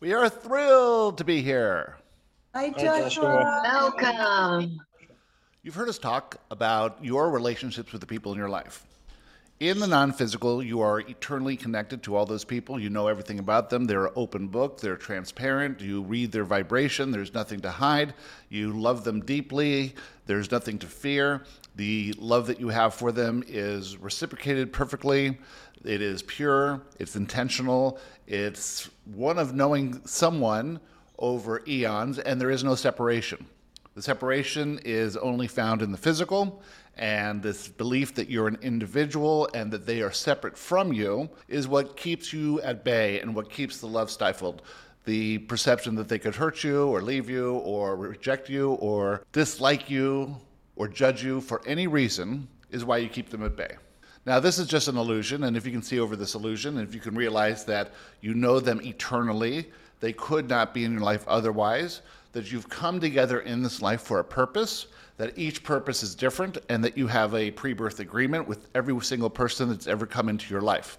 We are thrilled to be here. Hi, Joshua. Joshua. Welcome. You've heard us talk about your relationships with the people in your life. In the non physical, you are eternally connected to all those people. You know everything about them. They're open book, they're transparent. You read their vibration, there's nothing to hide. You love them deeply, there's nothing to fear. The love that you have for them is reciprocated perfectly. It is pure, it's intentional, it's one of knowing someone over eons, and there is no separation. The separation is only found in the physical, and this belief that you're an individual and that they are separate from you is what keeps you at bay and what keeps the love stifled. The perception that they could hurt you or leave you or reject you or dislike you or judge you for any reason is why you keep them at bay. Now, this is just an illusion, and if you can see over this illusion, and if you can realize that you know them eternally, they could not be in your life otherwise, that you've come together in this life for a purpose, that each purpose is different, and that you have a pre birth agreement with every single person that's ever come into your life.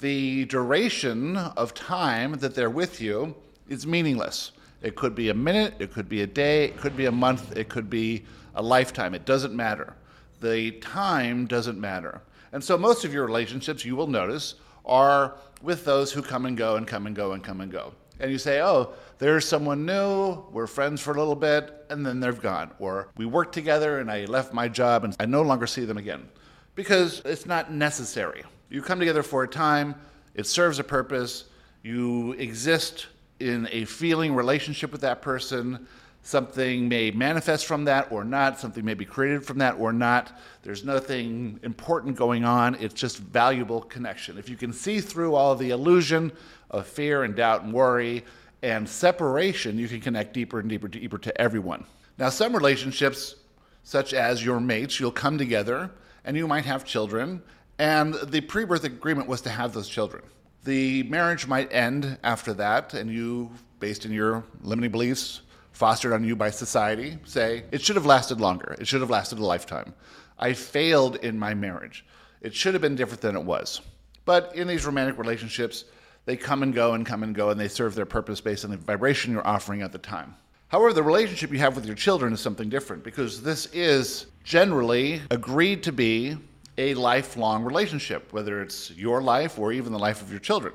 The duration of time that they're with you is meaningless. It could be a minute, it could be a day, it could be a month, it could be a lifetime. It doesn't matter. The time doesn't matter. And so most of your relationships, you will notice, are with those who come and go and come and go and come and go. And you say, oh, there's someone new, we're friends for a little bit, and then they're gone. Or we worked together and I left my job and I no longer see them again. Because it's not necessary. You come together for a time, it serves a purpose, you exist in a feeling relationship with that person Something may manifest from that or not. Something may be created from that or not. There's nothing important going on. It's just valuable connection. If you can see through all the illusion of fear and doubt and worry and separation, you can connect deeper and deeper, and deeper to everyone. Now, some relationships, such as your mates, you'll come together and you might have children, and the pre birth agreement was to have those children. The marriage might end after that, and you, based on your limiting beliefs, fostered on you by society say, it should have lasted longer. It should have lasted a lifetime. I failed in my marriage. It should have been different than it was. But in these romantic relationships, they come and go and come and go, and they serve their purpose based on the vibration you're offering at the time. However, the relationship you have with your children is something different because this is generally agreed to be a lifelong relationship, whether it's your life or even the life of your children.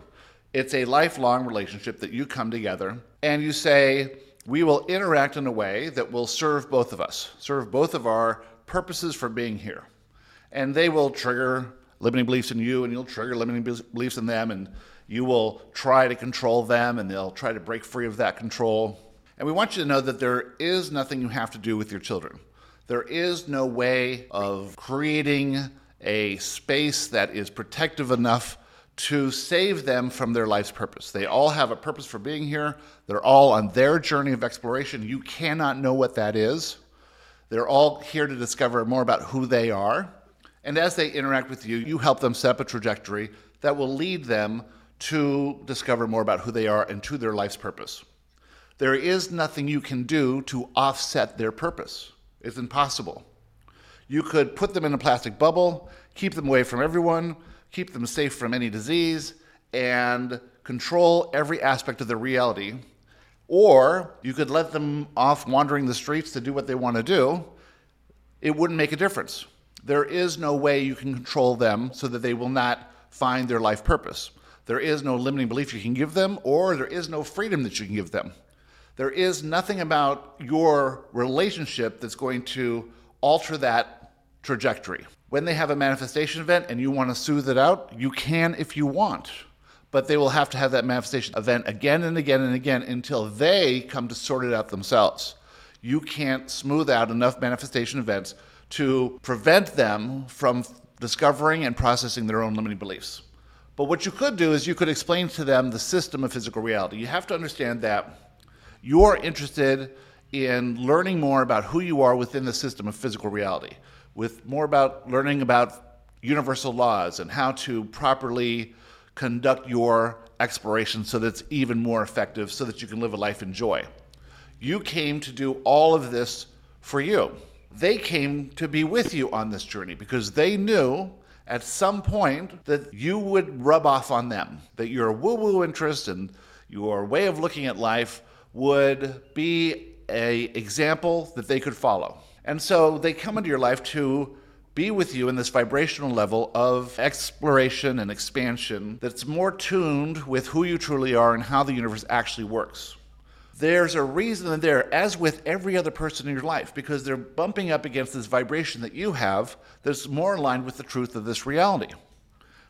It's a lifelong relationship that you come together and you say, we will interact in a way that will serve both of us, serve both of our purposes for being here. And they will trigger limiting beliefs in you, and you'll trigger limiting beliefs in them, and you will try to control them, and they'll try to break free of that control. And we want you to know that there is nothing you have to do with your children. There is no way of creating a space that is protective enough to save them from their life's purpose. They all have a purpose for being here. They're all on their journey of exploration. You cannot know what that is. They're all here to discover more about who they are. And as they interact with you, you help them set up a trajectory that will lead them to discover more about who they are and to their life's purpose. There is nothing you can do to offset their purpose. It's impossible. You could put them in a plastic bubble, keep them away from everyone, keep them safe from any disease, and control every aspect of their reality. Or you could let them off wandering the streets to do what they want to do. It wouldn't make a difference. There is no way you can control them so that they will not find their life purpose. There is no limiting belief you can give them, or there is no freedom that you can give them. There is nothing about your relationship that's going to alter that trajectory. When they have a manifestation event and you want to soothe it out, you can if you want. But they will have to have that manifestation event again and again and again until they come to sort it out themselves. You can't smooth out enough manifestation events to prevent them from discovering and processing their own limiting beliefs. But what you could do is you could explain to them the system of physical reality. You have to understand that you're interested in learning more about who you are within the system of physical reality with more about learning about universal laws and how to properly conduct your exploration so that it's even more effective so that you can live a life in joy. You came to do all of this for you. They came to be with you on this journey because they knew at some point that you would rub off on them, that your woo woo interest and your way of looking at life would be a example that they could follow. And so they come into your life to be with you in this vibrational level of exploration and expansion that's more tuned with who you truly are and how the universe actually works. There's a reason there, as with every other person in your life, because they're bumping up against this vibration that you have that's more aligned with the truth of this reality.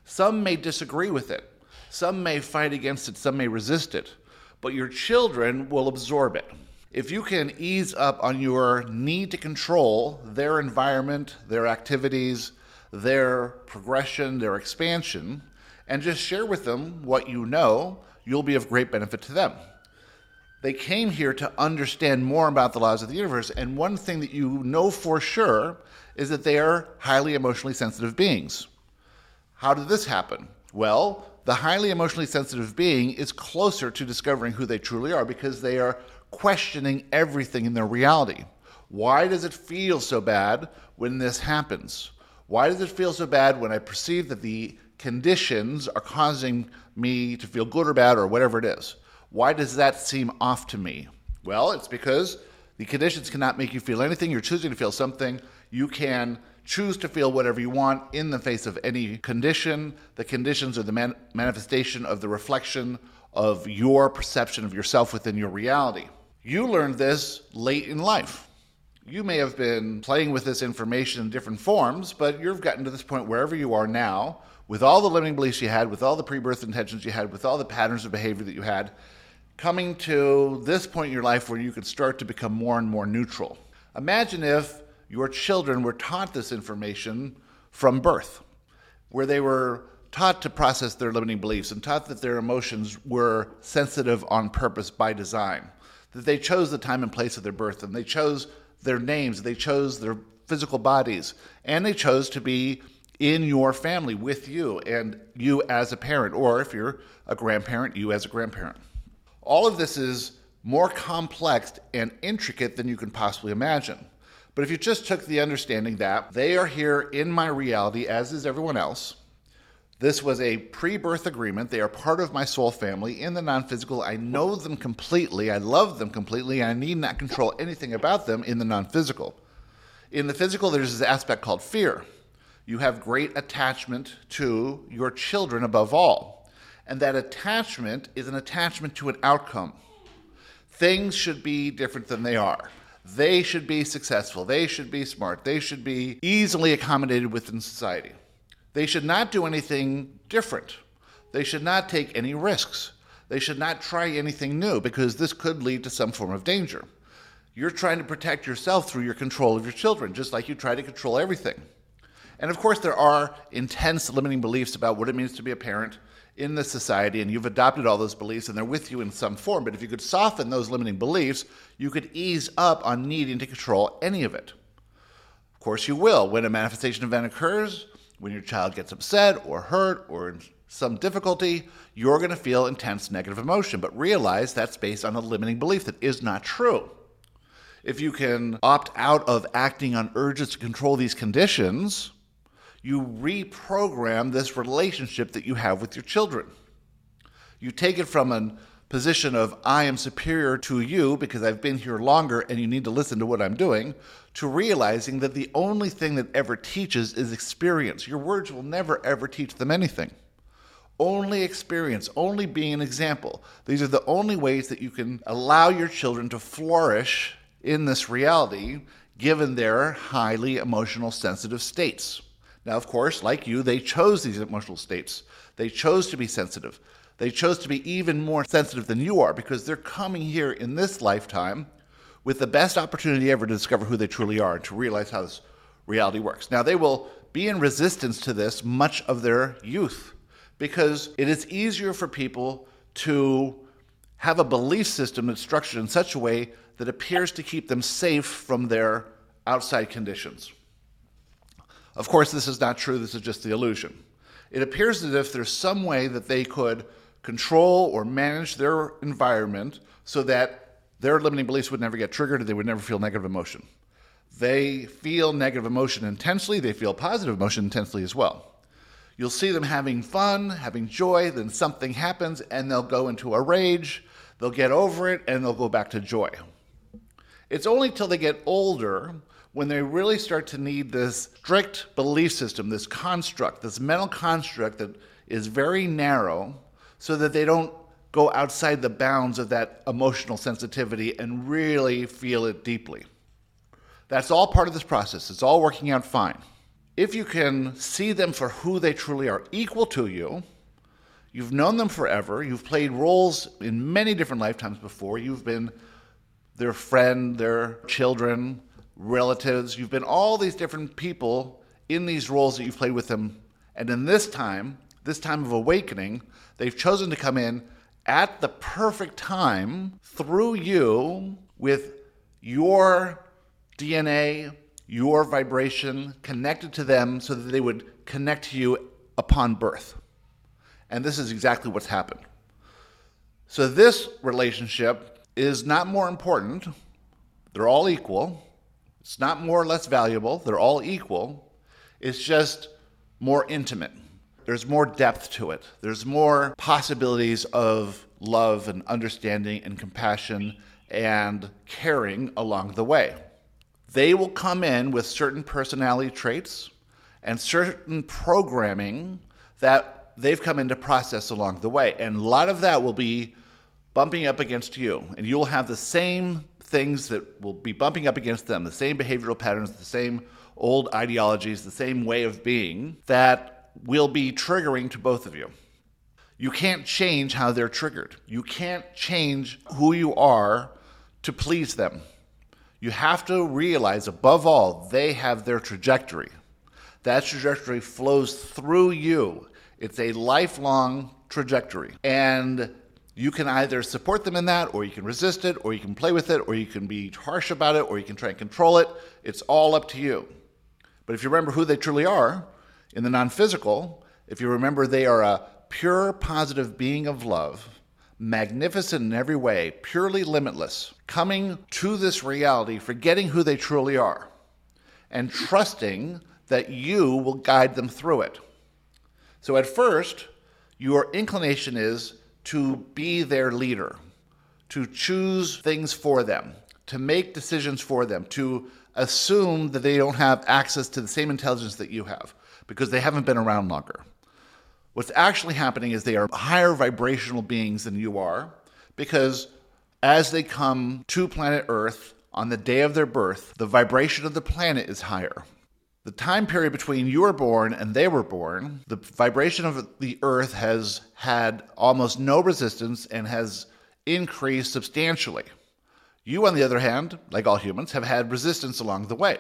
Some may disagree with it, some may fight against it, some may resist it, but your children will absorb it if you can ease up on your need to control their environment, their activities, their progression, their expansion, and just share with them what you know, you'll be of great benefit to them. They came here to understand more about the laws of the universe, and one thing that you know for sure is that they are highly emotionally sensitive beings. How did this happen? Well, the highly emotionally sensitive being is closer to discovering who they truly are because they are questioning everything in their reality. Why does it feel so bad when this happens? Why does it feel so bad when I perceive that the conditions are causing me to feel good or bad or whatever it is? Why does that seem off to me? Well, it's because the conditions cannot make you feel anything. You're choosing to feel something. You can choose to feel whatever you want in the face of any condition. The conditions are the man- manifestation of the reflection of your perception of yourself within your reality. You learned this late in life. You may have been playing with this information in different forms, but you've gotten to this point wherever you are now, with all the limiting beliefs you had, with all the pre birth intentions you had, with all the patterns of behavior that you had, coming to this point in your life where you could start to become more and more neutral. Imagine if your children were taught this information from birth, where they were taught to process their limiting beliefs and taught that their emotions were sensitive on purpose by design that they chose the time and place of their birth, and they chose their names, they chose their physical bodies, and they chose to be in your family with you and you as a parent, or if you're a grandparent, you as a grandparent. All of this is more complex and intricate than you can possibly imagine. But if you just took the understanding that they are here in my reality, as is everyone else, this was a pre birth agreement. They are part of my soul family in the non physical. I know them completely. I love them completely. I need not control anything about them in the non physical. In the physical, there's this aspect called fear. You have great attachment to your children above all. And that attachment is an attachment to an outcome. Things should be different than they are. They should be successful. They should be smart. They should be easily accommodated within society. They should not do anything different. They should not take any risks. They should not try anything new because this could lead to some form of danger. You're trying to protect yourself through your control of your children, just like you try to control everything. And of course, there are intense limiting beliefs about what it means to be a parent in this society, and you've adopted all those beliefs and they're with you in some form. But if you could soften those limiting beliefs, you could ease up on needing to control any of it. Of course, you will. When a manifestation event occurs, when your child gets upset or hurt or in some difficulty, you're going to feel intense negative emotion, but realize that's based on a limiting belief that is not true. If you can opt out of acting on urges to control these conditions, you reprogram this relationship that you have with your children. You take it from a position of, I am superior to you because I've been here longer and you need to listen to what I'm doing, to realizing that the only thing that ever teaches is experience. Your words will never ever teach them anything. Only experience, only being an example. These are the only ways that you can allow your children to flourish in this reality given their highly emotional sensitive states. Now, of course, like you, they chose these emotional states. They chose to be sensitive. They chose to be even more sensitive than you are because they're coming here in this lifetime with the best opportunity ever to discover who they truly are and to realize how this reality works. Now, they will be in resistance to this much of their youth because it is easier for people to have a belief system that's structured in such a way that appears to keep them safe from their outside conditions. Of course, this is not true, this is just the illusion. It appears as if there's some way that they could control or manage their environment so that their limiting beliefs would never get triggered and they would never feel negative emotion. They feel negative emotion intensely, they feel positive emotion intensely as well. You'll see them having fun, having joy, then something happens and they'll go into a rage, they'll get over it, and they'll go back to joy. It's only till they get older when they really start to need this strict belief system, this construct, this mental construct that is very narrow, so that they don't go outside the bounds of that emotional sensitivity and really feel it deeply. That's all part of this process. It's all working out fine. If you can see them for who they truly are, equal to you, you've known them forever, you've played roles in many different lifetimes before, you've been their friend, their children, relatives, you've been all these different people in these roles that you've played with them. And in this time, this time of awakening, they've chosen to come in at the perfect time through you with your DNA, your vibration connected to them so that they would connect to you upon birth. And this is exactly what's happened. So, this relationship is not more important. They're all equal. It's not more or less valuable. They're all equal. It's just more intimate. There's more depth to it. There's more possibilities of love and understanding and compassion and caring along the way. They will come in with certain personality traits and certain programming that they've come into process along the way. And a lot of that will be bumping up against you. And you'll have the same things that will be bumping up against them, the same behavioral patterns, the same old ideologies, the same way of being that will be triggering to both of you. You can't change how they're triggered. You can't change who you are to please them. You have to realize, above all, they have their trajectory. That trajectory flows through you. It's a lifelong trajectory. And you can either support them in that, or you can resist it, or you can play with it, or you can be harsh about it, or you can try and control it. It's all up to you. But if you remember who they truly are in the non physical, if you remember they are a pure, positive being of love, magnificent in every way, purely limitless, coming to this reality, forgetting who they truly are, and trusting that you will guide them through it. So at first, your inclination is to be their leader, to choose things for them, to make decisions for them, to assume that they don't have access to the same intelligence that you have because they haven't been around longer. What's actually happening is they are higher vibrational beings than you are because as they come to planet Earth on the day of their birth, the vibration of the planet is higher. The time period between you were born and they were born, the vibration of the Earth has had almost no resistance and has increased substantially. You, on the other hand, like all humans, have had resistance along the way.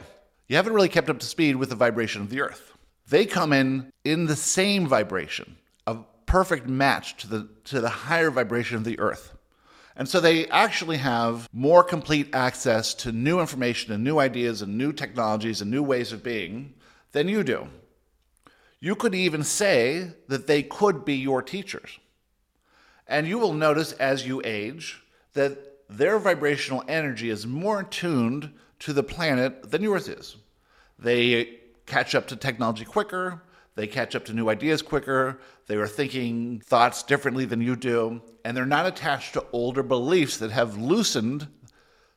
You haven't really kept up to speed with the vibration of the Earth. They come in in the same vibration, a perfect match to the, to the higher vibration of the Earth. And so they actually have more complete access to new information and new ideas and new technologies and new ways of being than you do. You could even say that they could be your teachers. And you will notice as you age that their vibrational energy is more attuned to the planet than yours is. They catch up to technology quicker, they catch up to new ideas quicker, they are thinking thoughts differently than you do, and they're not attached to older beliefs that have loosened,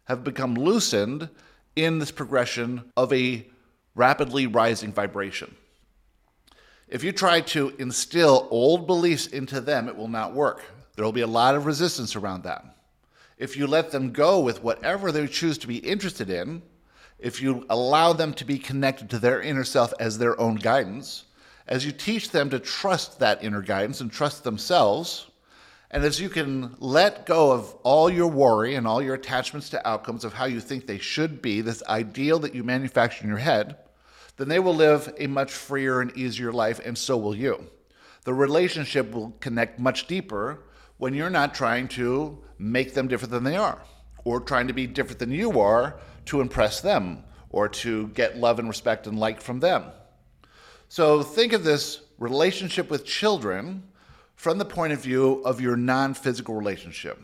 have become loosened in this progression of a rapidly rising vibration. If you try to instill old beliefs into them, it will not work. There will be a lot of resistance around that. If you let them go with whatever they choose to be interested in, if you allow them to be connected to their inner self as their own guidance, as you teach them to trust that inner guidance and trust themselves, and as you can let go of all your worry and all your attachments to outcomes of how you think they should be, this ideal that you manufacture in your head, then they will live a much freer and easier life, and so will you. The relationship will connect much deeper when you're not trying to make them different than they are or trying to be different than you are to impress them or to get love and respect and like from them. So think of this relationship with children from the point of view of your non physical relationship.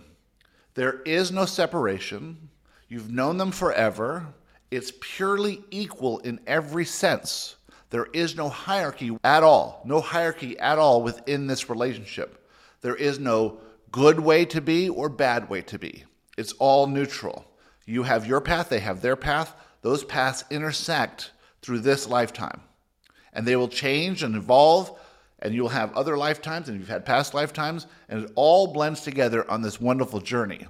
There is no separation. You've known them forever. It's purely equal in every sense. There is no hierarchy at all, no hierarchy at all within this relationship. There is no good way to be or bad way to be. It's all neutral. You have your path, they have their path. Those paths intersect through this lifetime. And they will change and evolve, and you'll have other lifetimes, and you've had past lifetimes, and it all blends together on this wonderful journey.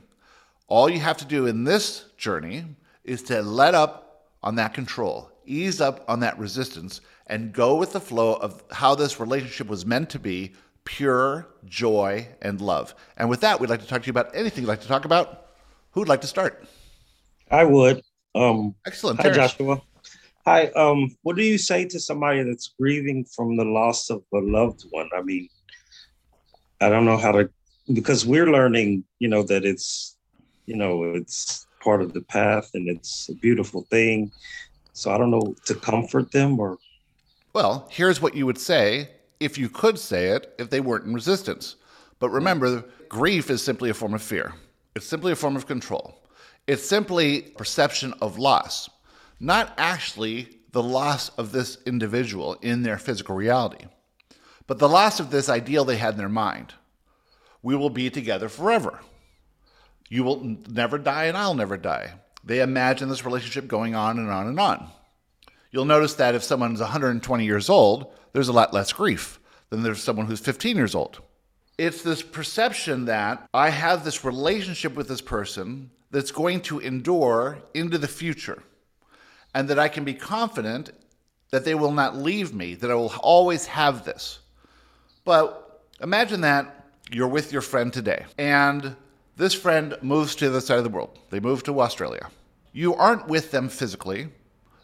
All you have to do in this journey is to let up on that control, ease up on that resistance, and go with the flow of how this relationship was meant to be pure joy and love. And with that, we'd like to talk to you about anything you'd like to talk about. Who'd like to start? I would. Um, Excellent. Hi, Terrence. Joshua. Hi. Um, what do you say to somebody that's grieving from the loss of a loved one? I mean, I don't know how to because we're learning, you know, that it's, you know, it's part of the path and it's a beautiful thing. So I don't know to comfort them or Well, here's what you would say if you could say it if they weren't in resistance. But remember, grief is simply a form of fear. It's simply a form of control. It's simply perception of loss, not actually the loss of this individual in their physical reality, but the loss of this ideal they had in their mind. We will be together forever. You will never die, and I'll never die. They imagine this relationship going on and on and on. You'll notice that if someone's 120 years old, there's a lot less grief than there's someone who's 15 years old. It's this perception that I have this relationship with this person that's going to endure into the future, and that I can be confident that they will not leave me, that I will always have this. But imagine that you're with your friend today, and this friend moves to the side of the world. They move to Australia. You aren't with them physically,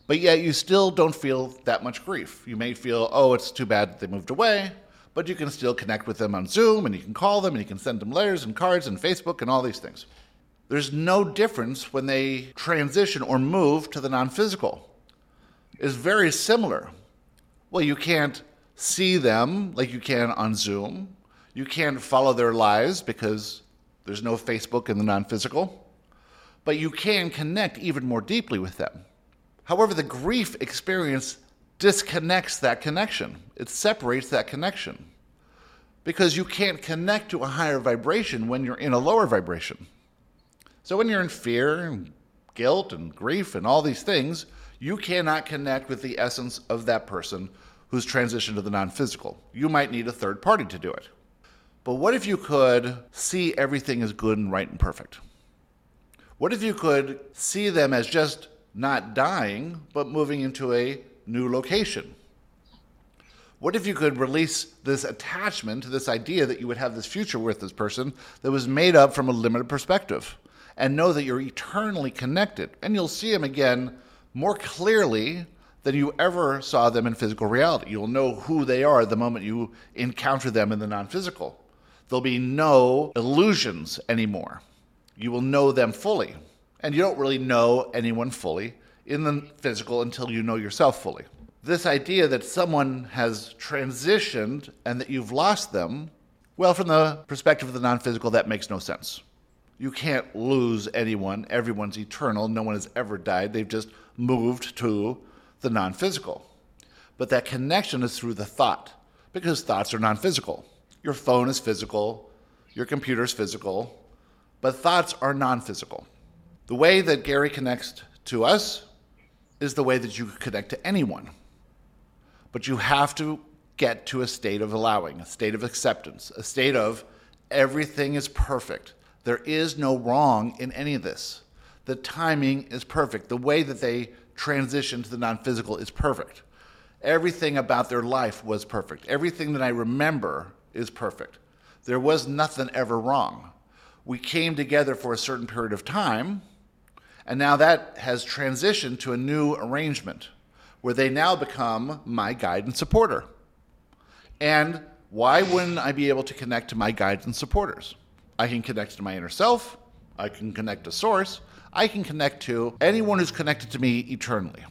but yet you still don't feel that much grief. You may feel, oh, it's too bad that they moved away, but you can still connect with them on Zoom and you can call them and you can send them letters and cards and Facebook and all these things. There's no difference when they transition or move to the non physical. It's very similar. Well, you can't see them like you can on Zoom. You can't follow their lives because there's no Facebook in the non physical. But you can connect even more deeply with them. However, the grief experience disconnects that connection, it separates that connection because you can't connect to a higher vibration when you're in a lower vibration. So, when you're in fear and guilt and grief and all these things, you cannot connect with the essence of that person who's transitioned to the non physical. You might need a third party to do it. But what if you could see everything as good and right and perfect? What if you could see them as just not dying, but moving into a new location? What if you could release this attachment to this idea that you would have this future with this person that was made up from a limited perspective and know that you're eternally connected and you'll see them again more clearly than you ever saw them in physical reality? You'll know who they are the moment you encounter them in the non physical. There'll be no illusions anymore. You will know them fully. And you don't really know anyone fully in the physical until you know yourself fully. This idea that someone has transitioned and that you've lost them, well, from the perspective of the non physical, that makes no sense. You can't lose anyone. Everyone's eternal. No one has ever died. They've just moved to the non physical. But that connection is through the thought, because thoughts are non physical. Your phone is physical, your computer is physical, but thoughts are non physical. The way that Gary connects to us is the way that you connect to anyone. But you have to get to a state of allowing, a state of acceptance, a state of everything is perfect. There is no wrong in any of this. The timing is perfect. The way that they transition to the non physical is perfect. Everything about their life was perfect. Everything that I remember is perfect. There was nothing ever wrong. We came together for a certain period of time, and now that has transitioned to a new arrangement where they now become my guide and supporter. And why wouldn't I be able to connect to my guides and supporters? I can connect to my inner self, I can connect to source, I can connect to anyone who's connected to me eternally.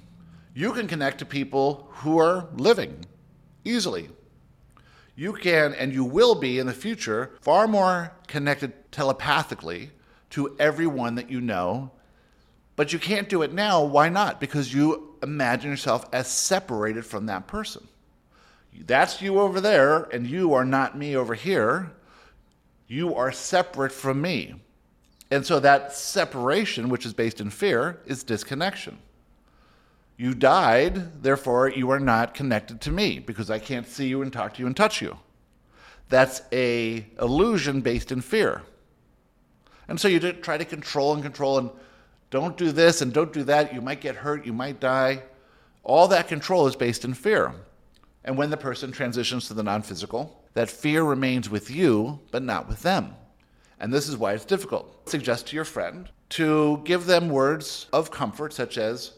You can connect to people who are living easily. You can and you will be in the future far more connected telepathically to everyone that you know But you can't do it now. Why not? Because you imagine yourself as separated from that person. That's you over there, and you are not me over here. You are separate from me. And so that separation, which is based in fear, is disconnection. You died, therefore you are not connected to me because I can't see you and talk to you and touch you. That's a illusion based in fear. And so you try to control and control and don't do this and don't do that. You might get hurt, you might die. All that control is based in fear. And when the person transitions to the non physical, that fear remains with you, but not with them. And this is why it's difficult. Suggest to your friend to give them words of comfort, such as,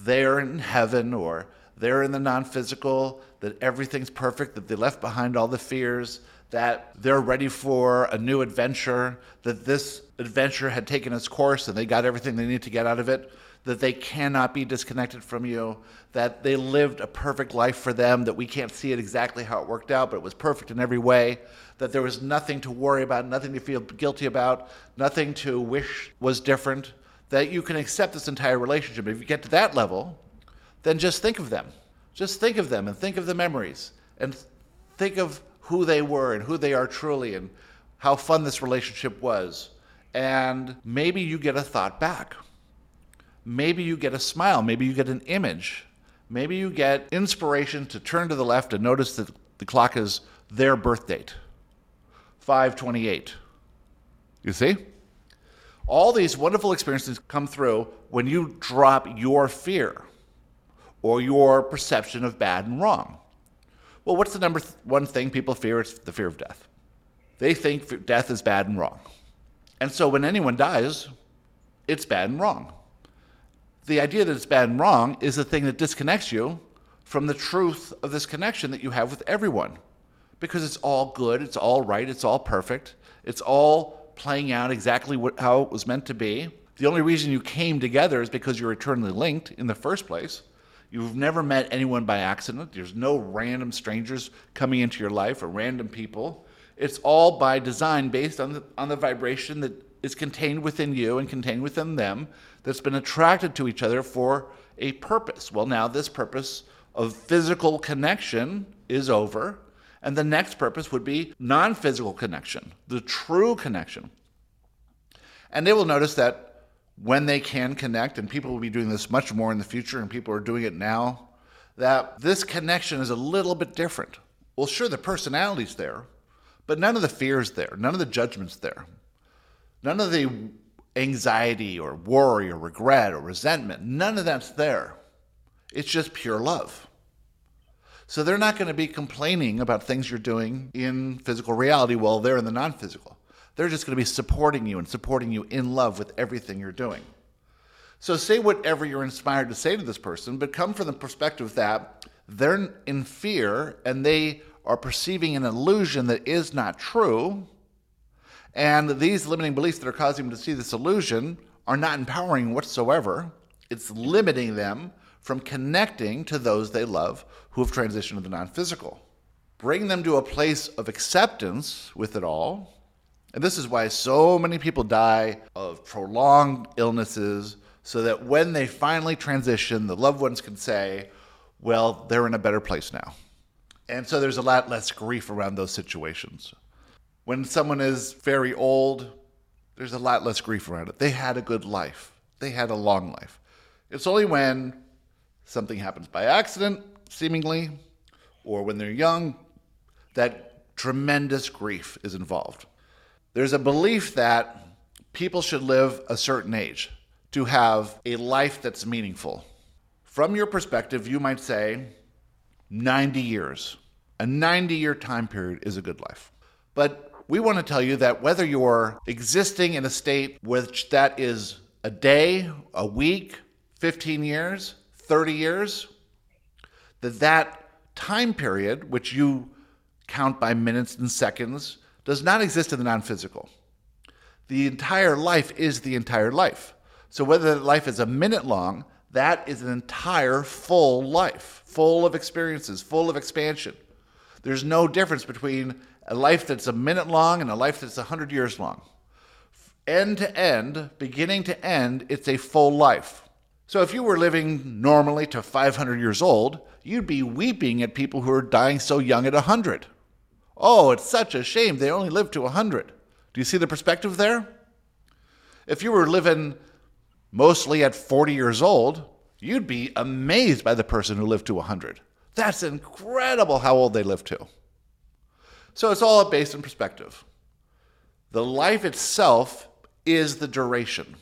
they're in heaven or they're in the non physical, that everything's perfect, that they left behind all the fears, that they're ready for a new adventure, that this adventure had taken its course and they got everything they need to get out of it, that they cannot be disconnected from you, that they lived a perfect life for them, that we can't see it exactly how it worked out, but it was perfect in every way, that there was nothing to worry about, nothing to feel guilty about, nothing to wish was different, that you can accept this entire relationship. If you get to that level, then just think of them. Just think of them and think of the memories and think of who they were and who they are truly and how fun this relationship was. And maybe you get a thought back. Maybe you get a smile. Maybe you get an image. Maybe you get inspiration to turn to the left and notice that the clock is their birth date 528. You see? All these wonderful experiences come through when you drop your fear or your perception of bad and wrong. Well, what's the number one thing people fear? It's the fear of death. They think death is bad and wrong. And so when anyone dies, it's bad and wrong. The idea that it's bad and wrong is the thing that disconnects you from the truth of this connection that you have with everyone. Because it's all good, it's all right, it's all perfect, it's all playing out exactly what, how it was meant to be. The only reason you came together is because you're eternally linked in the first place. You've never met anyone by accident. There's no random strangers coming into your life or random people. It's all by design based on the, on the vibration that is contained within you and contained within them that's been attracted to each other for a purpose. Well, now this purpose of physical connection is over. And the next purpose would be non physical connection, the true connection. And they will notice that when they can connect, and people will be doing this much more in the future, and people are doing it now, that this connection is a little bit different. Well, sure, the personality's there, but none of the fear's there, none of the judgment's there, none of the anxiety or worry or regret or resentment, none of that's there. It's just pure love. So they're not going to be complaining about things you're doing in physical reality while they're in the non physical. They're just going to be supporting you and supporting you in love with everything you're doing. So say whatever you're inspired to say to this person, but come from the perspective that they're in fear and they are perceiving an illusion that is not true. And these limiting beliefs that are causing them to see this illusion are not empowering whatsoever. It's limiting them from connecting to those they love who have transitioned to the non physical. Bring them to a place of acceptance with it all and this is why so many people die of prolonged illnesses, so that when they finally transition, the loved ones can say, well, they're in a better place now. And so there's a lot less grief around those situations. When someone is very old, there's a lot less grief around it. They had a good life, they had a long life. It's only when something happens by accident, seemingly, or when they're young, that tremendous grief is involved. There's a belief that people should live a certain age to have a life that's meaningful. From your perspective, you might say 90 years. A 90 year time period is a good life. But we want to tell you that whether you're existing in a state which that is a day, a week, 15 years, 30 years, that that time period, which you count by minutes and seconds, does not exist in the non physical. The entire life is the entire life. So whether that life is a minute long, that is an entire full life, full of experiences, full of expansion. There's no difference between a life that's a minute long and a life that's 100 years long. End to end, beginning to end, it's a full life. So if you were living normally to 500 years old, you'd be weeping at people who are dying so young at 100. Oh, it's such a shame they only live to 100. Do you see the perspective there? If you were living mostly at 40 years old, you'd be amazed by the person who lived to 100. That's incredible how old they live to. So it's all based on perspective. The life itself is the duration,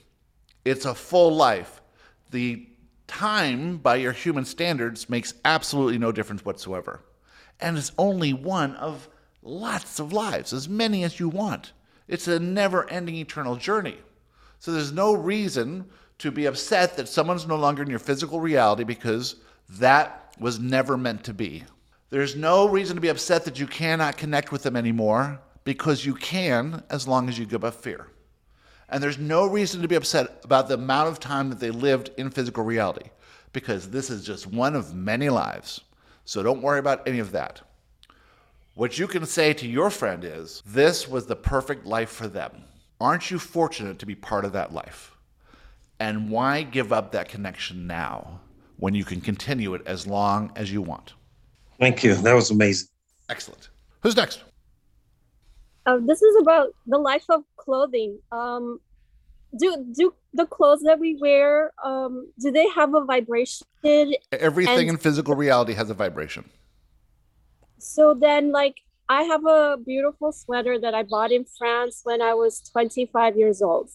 it's a full life. The time, by your human standards, makes absolutely no difference whatsoever. And it's only one of lots of lives, as many as you want. It's a never ending eternal journey. So there's no reason to be upset that someone's no longer in your physical reality because that was never meant to be. There's no reason to be upset that you cannot connect with them anymore because you can as long as you give up fear. And there's no reason to be upset about the amount of time that they lived in physical reality because this is just one of many lives. So don't worry about any of that. What you can say to your friend is, This was the perfect life for them. Aren't you fortunate to be part of that life? And why give up that connection now when you can continue it as long as you want? Thank you. That was amazing. Excellent. Who's next? Uh, this is about the life of clothing. Um, do do the clothes that we wear um, do they have a vibration? Everything and- in physical reality has a vibration. So then, like, I have a beautiful sweater that I bought in France when I was 25 years old.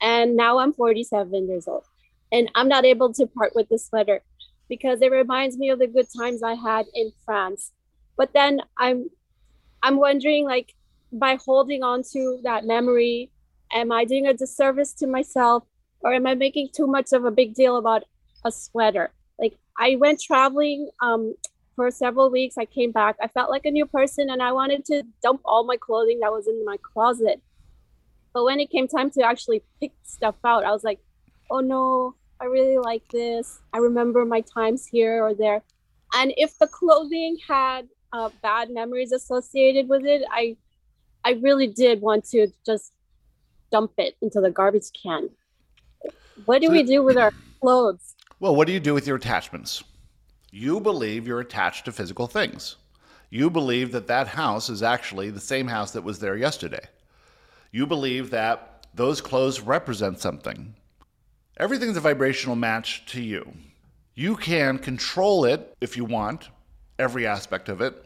And now I'm 47 years old. And I'm not able to part with the sweater because it reminds me of the good times I had in France. But then I'm I'm wondering like by holding on to that memory, am I doing a disservice to myself or am I making too much of a big deal about a sweater? Like I went traveling um for several weeks. I came back. I felt like a new person and I wanted to dump all my clothing that was in my closet. But when it came time to actually pick stuff out, I was like, oh no, I really like this. I remember my times here or there. And if the clothing had uh, bad memories associated with it, I I really did want to just dump it into the garbage can. What do we do with our clothes? Well, what do you do with your attachments? You believe you're attached to physical things. You believe that that house is actually the same house that was there yesterday. You believe that those clothes represent something. Everything's a vibrational match to you. You can control it if you want, every aspect of it.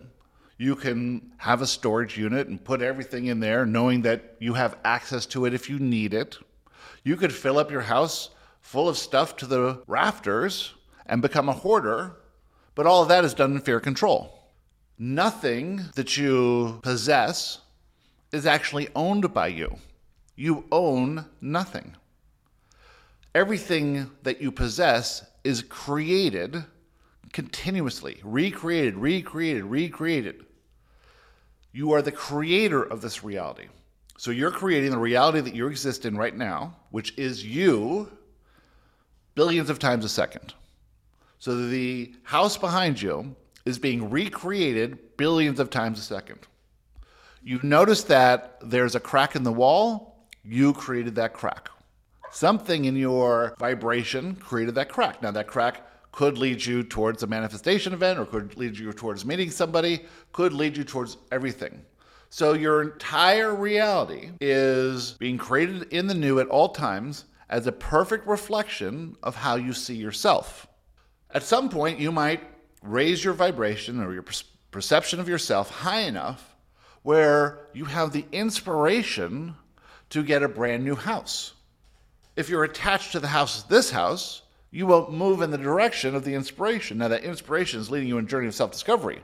You can have a storage unit and put everything in there, knowing that you have access to it if you need it. You could fill up your house full of stuff to the rafters and become a hoarder but all of that is done in fear control. Nothing that you possess is actually owned by you. You own nothing. Everything that you possess is created continuously, recreated, recreated, recreated. You are the creator of this reality. So you're creating the reality that you exist in right now, which is you billions of times a second. So the house behind you is being recreated billions of times a second. You notice that there's a crack in the wall, you created that crack. Something in your vibration created that crack. Now, that crack could lead you towards a manifestation event or could lead you towards meeting somebody, could lead you towards everything. So, your entire reality is being created in the new at all times as a perfect reflection of how you see yourself. At some point, you might raise your vibration or your perception of yourself high enough where you have the inspiration to get a brand new house. If you're attached to the house, this house, you won't move in the direction of the inspiration. Now, that inspiration is leading you on a journey of self discovery.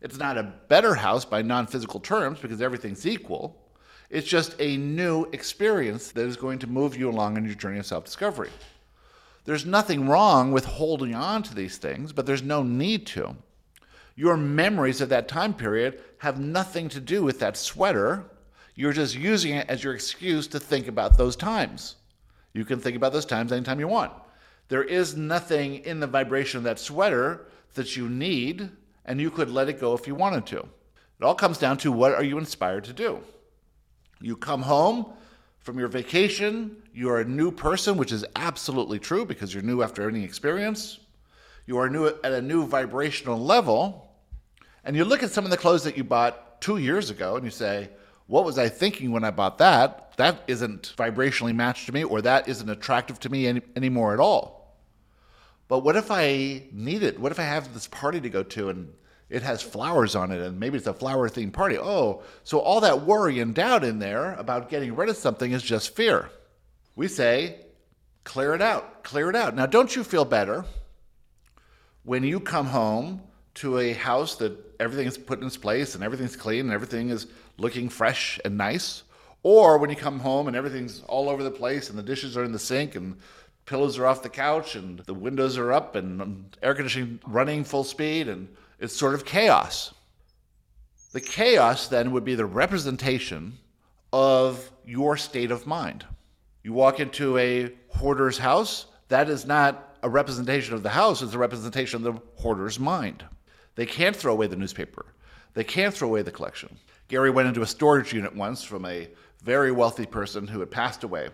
It's not a better house by non physical terms because everything's equal. It's just a new experience that is going to move you along on your journey of self discovery. There's nothing wrong with holding on to these things, but there's no need to. Your memories of that time period have nothing to do with that sweater. You're just using it as your excuse to think about those times. You can think about those times anytime you want. There is nothing in the vibration of that sweater that you need, and you could let it go if you wanted to. It all comes down to what are you inspired to do? You come home From your vacation, you are a new person, which is absolutely true because you're new after any experience. You are new at a new vibrational level. And you look at some of the clothes that you bought two years ago and you say, What was I thinking when I bought that? That isn't vibrationally matched to me, or that isn't attractive to me any, anymore at all. But what if I need it? What if I have this party to go to and it has flowers on it and maybe it's a flower themed party? Oh, so all that worry and doubt in there about getting rid of something is just fear. We say, clear it out, clear it out. Now, don't you feel better when you come home to a house that everything is put in its place and everything's clean and everything is looking fresh and nice? Or when you come home and everything's all over the place and the dishes are in the sink and pillows are off the couch and the windows are up and air conditioning running full speed and it's sort of chaos. The chaos then would be the representation of your state of mind. You walk into a hoarder's house, that is not a representation of the house, it's a representation of the hoarder's mind. They can't throw away the newspaper, they can't throw away the collection. Gary went into a storage unit once from a very wealthy person who had passed away.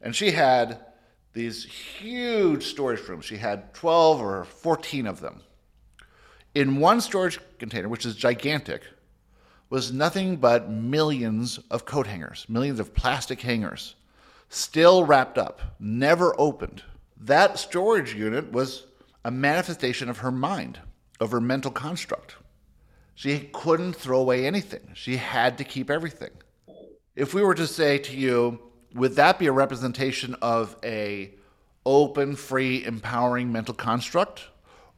And she had these huge storage rooms. She had 12 or 14 of them. In one storage container, which is gigantic, was nothing but millions of coat hangers, millions of plastic hangers still wrapped up, never opened. That storage unit was a manifestation of her mind, of her mental construct. She couldn't throw away anything. She had to keep everything. If we were to say to you, would that be a representation of a open, free, empowering mental construct?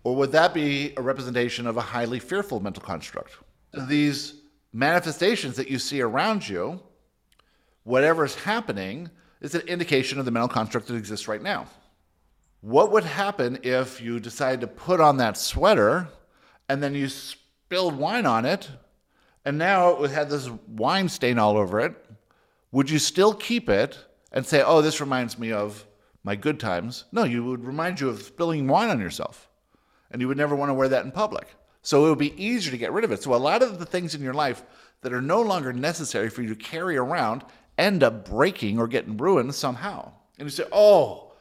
Or would that be a representation of a highly fearful mental construct? These manifestations that you see around you, whatever is happening, is an indication of the mental construct that exists right now. What would happen if you decided to put on that sweater and then you spilled wine on it and now it had this wine stain all over it? Would you still keep it and say, oh, this reminds me of my good times? No, you would remind you of spilling wine on yourself and you would never want to wear that in public. So it would be easier to get rid of it. So a lot of the things in your life that are no longer necessary for you to carry around end up breaking or getting ruined somehow. And you say, oh,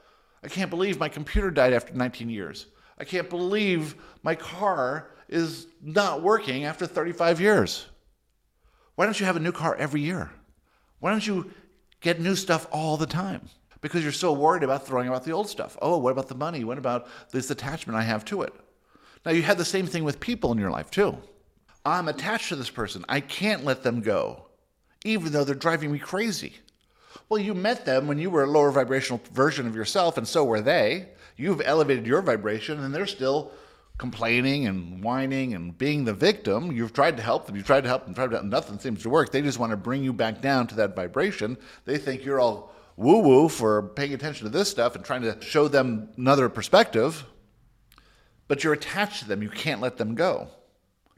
I can't believe my computer died after 19 years. I can't believe my car is not working after 35 years. Why don't you have a new car every year? Why don't you get new stuff all the time? Because you're so worried about throwing out the old stuff. Oh, what about the money? What about this attachment I have to it? Now, you have the same thing with people in your life, too. I'm attached to this person. I can't let them go even though they're driving me crazy. Well, you met them when you were a lower vibrational version of yourself, and so were they. You've elevated your vibration, and they're still complaining and whining and being the victim. You've tried to help them. You've tried to help them. Tried to help. Nothing seems to work. They just want to bring you back down to that vibration. They think you're all woo woo for paying attention to this stuff and trying to show them another perspective. But you're attached to them. You can't let them go.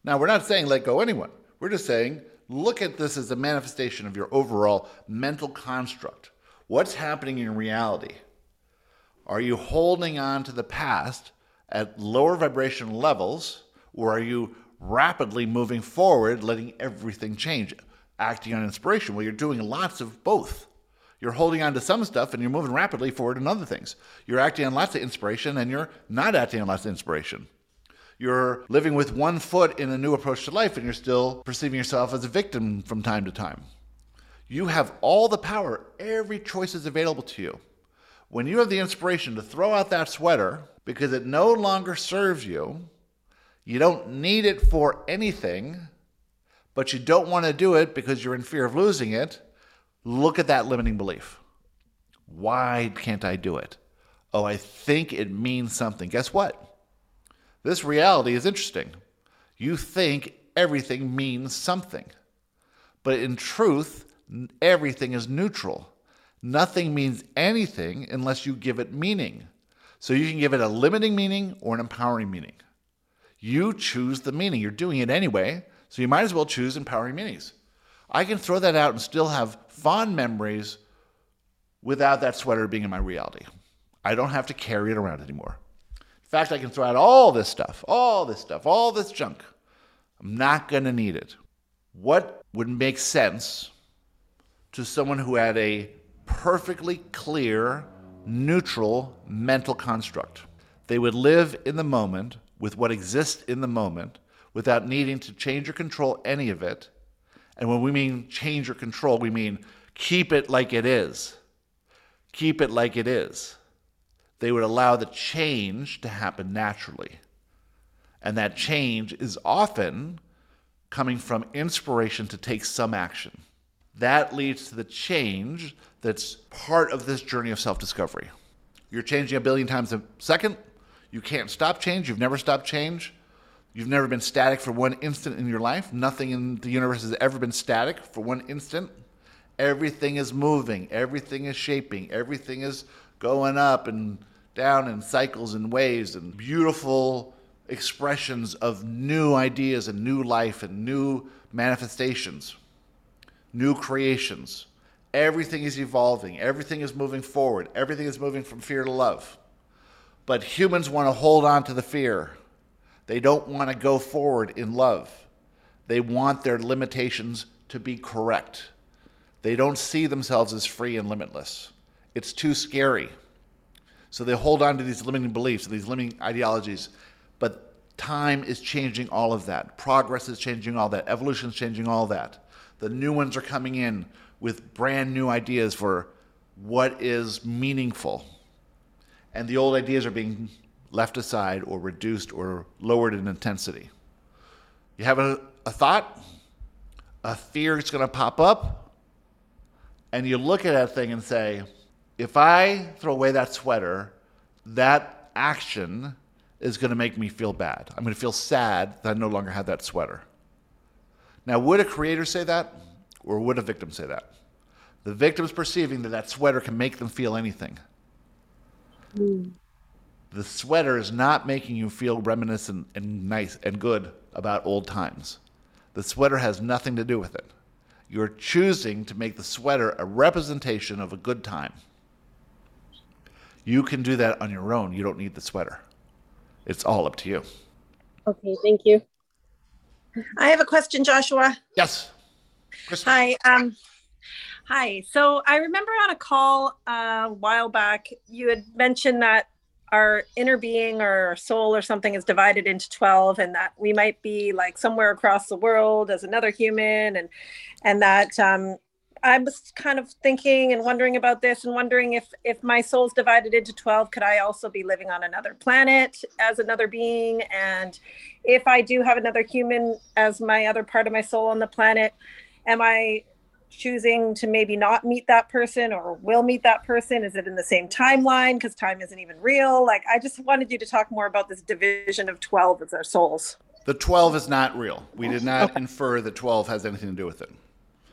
Now, we're not saying let go anyone. We're just saying look at this as a manifestation of your overall mental construct. What's happening in reality? Are you holding on to the past at lower vibration levels, or are you rapidly moving forward, letting everything change, acting on inspiration? Well, you're doing lots of both. You're holding on to some stuff and you're moving rapidly forward in other things. You're acting on lots of inspiration and you're not acting on lots of inspiration. You're living with one foot in a new approach to life and you're still perceiving yourself as a victim from time to time. You have all the power, every choice is available to you. When you have the inspiration to throw out that sweater because it no longer serves you, you don't need it for anything, but you don't want to do it because you're in fear of losing it, look at that limiting belief. Why can't I do it? Oh, I think it means something. Guess what? This reality is interesting. You think everything means something, but in truth, everything is neutral. Nothing means anything unless you give it meaning. So you can give it a limiting meaning or an empowering meaning. You choose the meaning. You're doing it anyway, so you might as well choose empowering meanings. I can throw that out and still have fond memories without that sweater being in my reality. I don't have to carry it around anymore. In fact, I can throw out all this stuff, all this stuff, all this junk. I'm not going to need it. What would make sense to someone who had a perfectly clear, neutral mental construct. They would live in the moment with what exists in the moment without needing to change or control any of it. And when we mean change or control, we mean keep it like it is. Keep it like it is. They would allow the change to happen naturally. And that change is often coming from inspiration to take some action. That leads to the change that's part of this journey of self discovery. You're changing a billion times a second. You can't stop change. You've never stopped change. You've never been static for one instant in your life. Nothing in the universe has ever been static for one instant. Everything is moving, everything is shaping, everything is going up and down in cycles and waves and beautiful expressions of new ideas and new life and new manifestations, new creations. Everything is evolving, everything is moving forward, everything is moving from fear to love. But humans want to hold on to the fear. They don't want to go forward in love. They want their limitations to be correct. They don't see themselves as free and limitless. It's too scary. So they hold on to these limiting beliefs, and these limiting ideologies. But time is changing all of that. Progress is changing all that. Evolution is changing all that. The new ones are coming in with brand new ideas for what is meaningful. And the old ideas are being left aside or reduced or lowered in intensity. You have a, a thought, a fear is going to pop up, and you look at that thing and say, if I throw away that sweater, that action is going to make me feel bad. I'm going to feel sad that I no longer have that sweater. Now, would a creator say that, or would a victim say that? The victim's perceiving that that sweater can make them feel anything. Mm the sweater is not making you feel reminiscent and nice and good about old times. The sweater has nothing to do with it. You're choosing to make the sweater a representation of a good time. You can do that on your own. You don't need the sweater. It's all up to you. Okay, thank you. I have a question, Joshua. Yes. Kristen. Hi. Um, hi. So I remember on a call uh, a while back, you had mentioned that our inner being or our soul or something is divided into 12 and that we might be like somewhere across the world as another human and and that um I was kind of thinking and wondering about this and wondering if if my soul's divided into 12 could I also be living on another planet as another being and if I do have another human as my other part of my soul on the planet am I choosing to maybe not meet that person or will meet that person? Is it in the same timeline because time isn't even real? Like, I just wanted you to talk more about this division of 12 as our souls. The 12 is not real. We did not okay. infer that 12 has anything to do with it.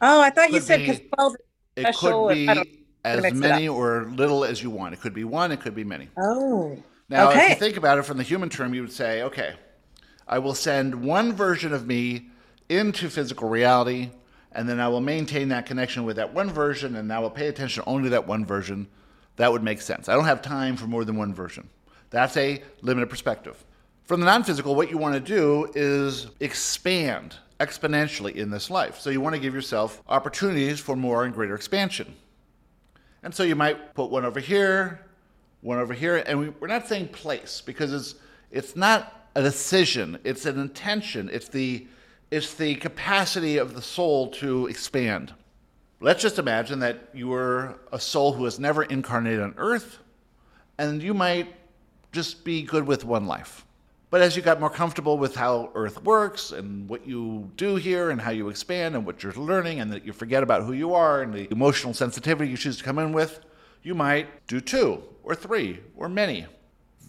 Oh, I thought you said because 12 It could be as many or little as you want. It could be one, it could be many. Oh. Now, okay. if you think about it from the human term, you would say, okay, I will send one version of me into physical reality and then I will maintain that connection with that one version, and I will pay attention only to that one version. That would make sense. I don't have time for more than one version. That's a limited perspective. From the non physical, what you want to do is expand exponentially in this life. So you want to give yourself opportunities for more and greater expansion. And so you might put one over here, one over here, and we, are not saying place because it's it's not a decision, it's an intention, it's the it's the capacity of the soul to expand. Let's just imagine that you were a soul who has never incarnated on earth, and you might just be good with one life. But as you got more comfortable with how Earth works and what you do here and how you expand and what you're learning, and that you forget about who you are and the emotional sensitivity you choose to come in with, you might do two or three or many.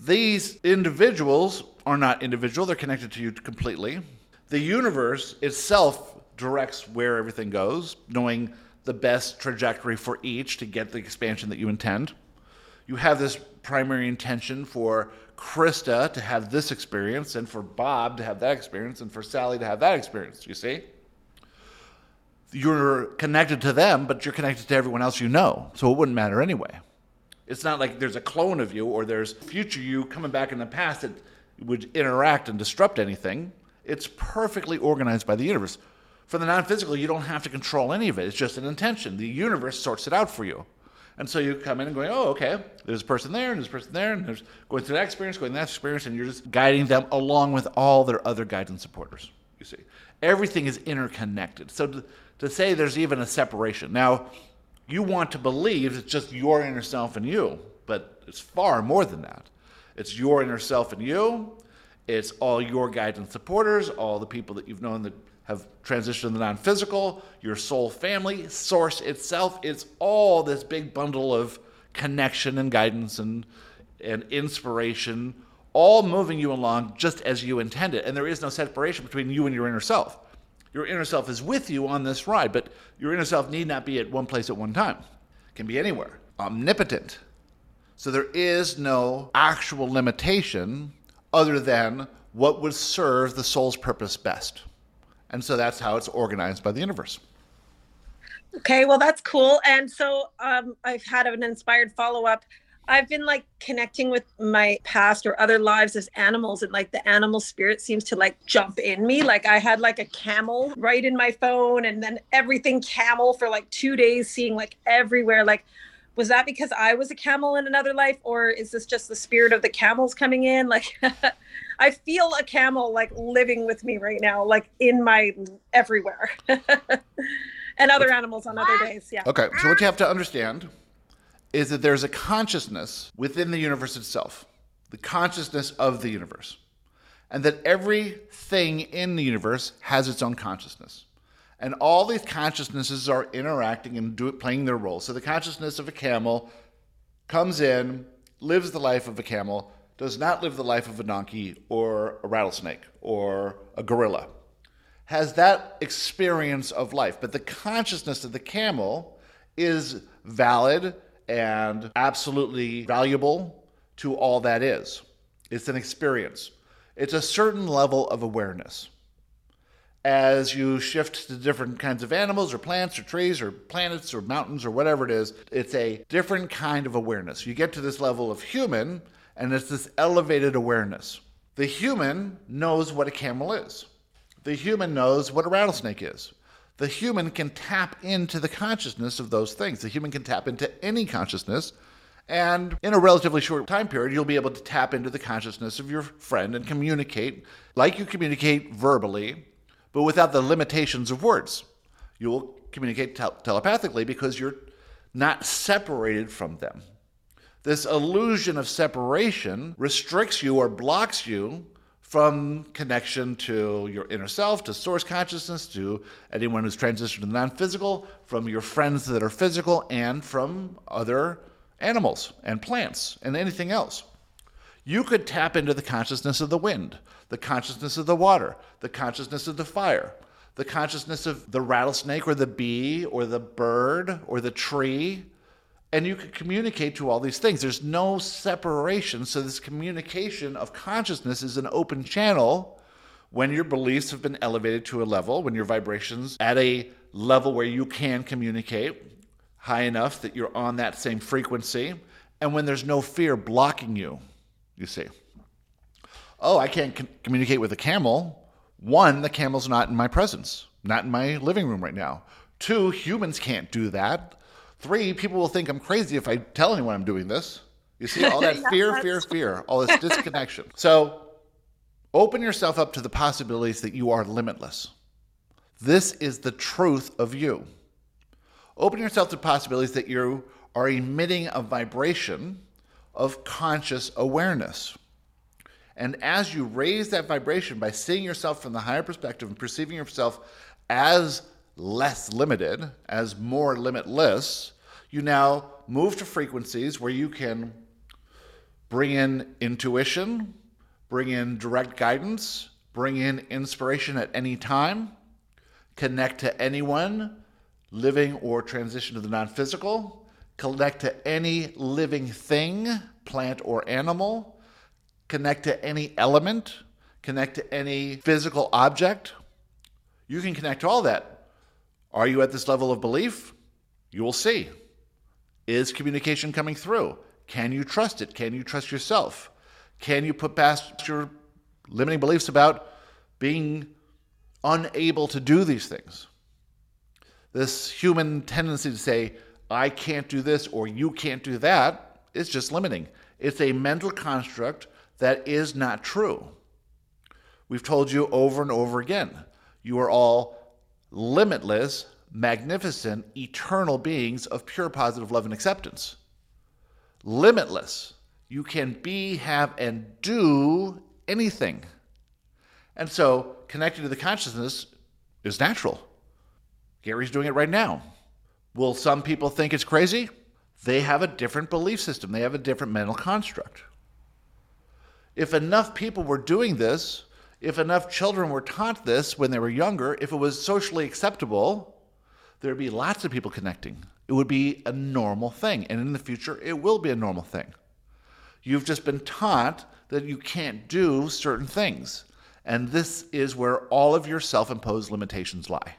These individuals are not individual, they're connected to you completely the universe itself directs where everything goes, knowing the best trajectory for each to get the expansion that you intend. You have this primary intention for Krista to have this experience, and for Bob to have that experience, and for Sally to have that experience, you see? You're connected to them, but you're connected to everyone else you know, so it wouldn't matter anyway. It's not like there's a clone of you or there's future you coming back in the past that would interact and disrupt anything. It's perfectly organized by the universe. For the non physical, you don't have to control any of it. It's just an intention. The universe sorts it out for you. And so you come in and going, oh, okay, there's a person there, and there's a person there, and there's going through that experience, going that experience, and you're just guiding them along with all their other guides and supporters. You see, everything is interconnected. So to, to say there's even a separation. Now, you want to believe it's just your inner self and you, but it's far more than that. It's your inner self and you. It's all your guides and supporters, all the people that you've known that have transitioned to the non physical, your soul family, source itself. It's all this big bundle of connection and guidance and, and inspiration, all moving you along just as you intended. And there is no separation between you and your inner self. Your inner self is with you on this ride, but your inner self need not be at one place at one time. It can be anywhere. Omnipotent. So there is no actual limitation other than what would serve the soul's purpose best. And so that's how it's organized by the universe. Okay, well, that's cool. And so um, I've had an inspired follow up. I've been like connecting with my past or other lives as animals, and like the animal spirit seems to like jump in me. Like I had like a camel right in my phone, and then everything camel for like two days, seeing like everywhere. Like, was that because I was a camel in another life, or is this just the spirit of the camels coming in? Like, I feel a camel like living with me right now, like in my everywhere. and other animals on other days. Yeah. Okay, so what you have to understand is that there's a consciousness within the universe itself, the consciousness of the universe, and that everything in the universe has its own consciousness. And all these consciousnesses are interacting and do, playing their role. So the consciousness of a camel comes in, lives the life of a camel, does not live the life of a donkey or a rattlesnake or a gorilla. Has that experience of life. But the consciousness of the camel is valid and absolutely valuable to all that is. It's an experience, it's a certain level of awareness. As you shift to different kinds of animals or plants or trees or planets or mountains or whatever it is, it's a different kind of awareness. You get to this level of human, and it's this elevated awareness. The human knows what a camel is, the human knows what a rattlesnake is. The human can tap into the consciousness of those things. The human can tap into any consciousness. And in a relatively short time period, you'll be able to tap into the consciousness of your friend and communicate like you communicate verbally, but without the limitations of words. You will communicate tel- telepathically because you're not separated from them. This illusion of separation restricts you or blocks you from connection to your inner self, to source consciousness, to anyone who's transitioned to the non physical, from your friends that are physical, and from other animals and plants and anything else. You could tap into the consciousness of the wind, the consciousness of the water, the consciousness of the fire, the consciousness of the rattlesnake or the bee or the bird or the tree and you can communicate to all these things. There's no separation. So, this communication of consciousness is an open channel when your beliefs have been elevated to a level, when your vibrations at a level where you can communicate high enough that you're on that same frequency, and when there's no fear blocking you, you see. Oh, I can't com- communicate with a camel. One, the camel's not in my presence, not in my living room right now. Two, humans can't do that. Three, people will think I'm crazy if I tell anyone I'm doing this. You see, all that fear, fear, fear, all this disconnection. so open yourself up to the possibilities that you are limitless. This is the truth of you. Open yourself to possibilities that you are emitting a vibration of conscious awareness. And as you raise that vibration by seeing yourself from the higher perspective and perceiving yourself as less limited, as more limitless, you now move to frequencies where you can bring in intuition, bring in direct guidance, bring in inspiration at any time, connect to anyone living or transition to the non physical, connect to any living thing, plant or animal, connect to any element, connect to any physical object. You can connect to all that are you at this level of belief? You will see. Is communication coming through? Can you trust it? Can you trust yourself? Can you put past your limiting beliefs about being unable to do these things. This human tendency to say, I can't do this or you can't do that is just limiting. It's a mental construct that is not true. We've told you over and over again you are all limitless, magnificent, eternal beings of pure positive love and acceptance. Limitless. You can be, have, and do anything. And so, connecting to the consciousness is natural. Gary's doing it right now. Will some people think it's crazy? They have a different belief system, they have a different mental construct. If enough people were doing this, if enough children were taught this when they were younger, if it was socially acceptable, there'd be lots of people connecting. It would be a normal thing. And in the future, it will be a normal thing. You've just been taught that you can't do certain things. And this is where all of your self imposed limitations lie.